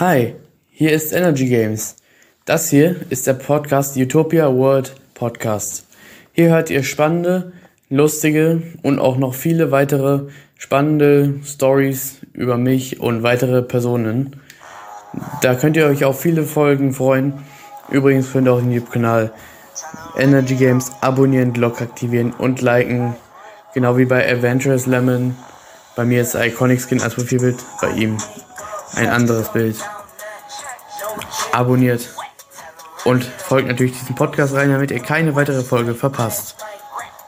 Hi, hier ist Energy Games. Das hier ist der Podcast Utopia World Podcast. Hier hört ihr spannende, lustige und auch noch viele weitere spannende Stories über mich und weitere Personen. Da könnt ihr euch auf viele Folgen freuen. Übrigens könnt ihr auch den YouTube-Kanal Energy Games abonnieren, Glock aktivieren und liken. Genau wie bei Adventurous Lemon. Bei mir ist Iconic Skin als Profilbild, bei ihm ein anderes Bild. Abonniert und folgt natürlich diesem Podcast rein, damit ihr keine weitere Folge verpasst.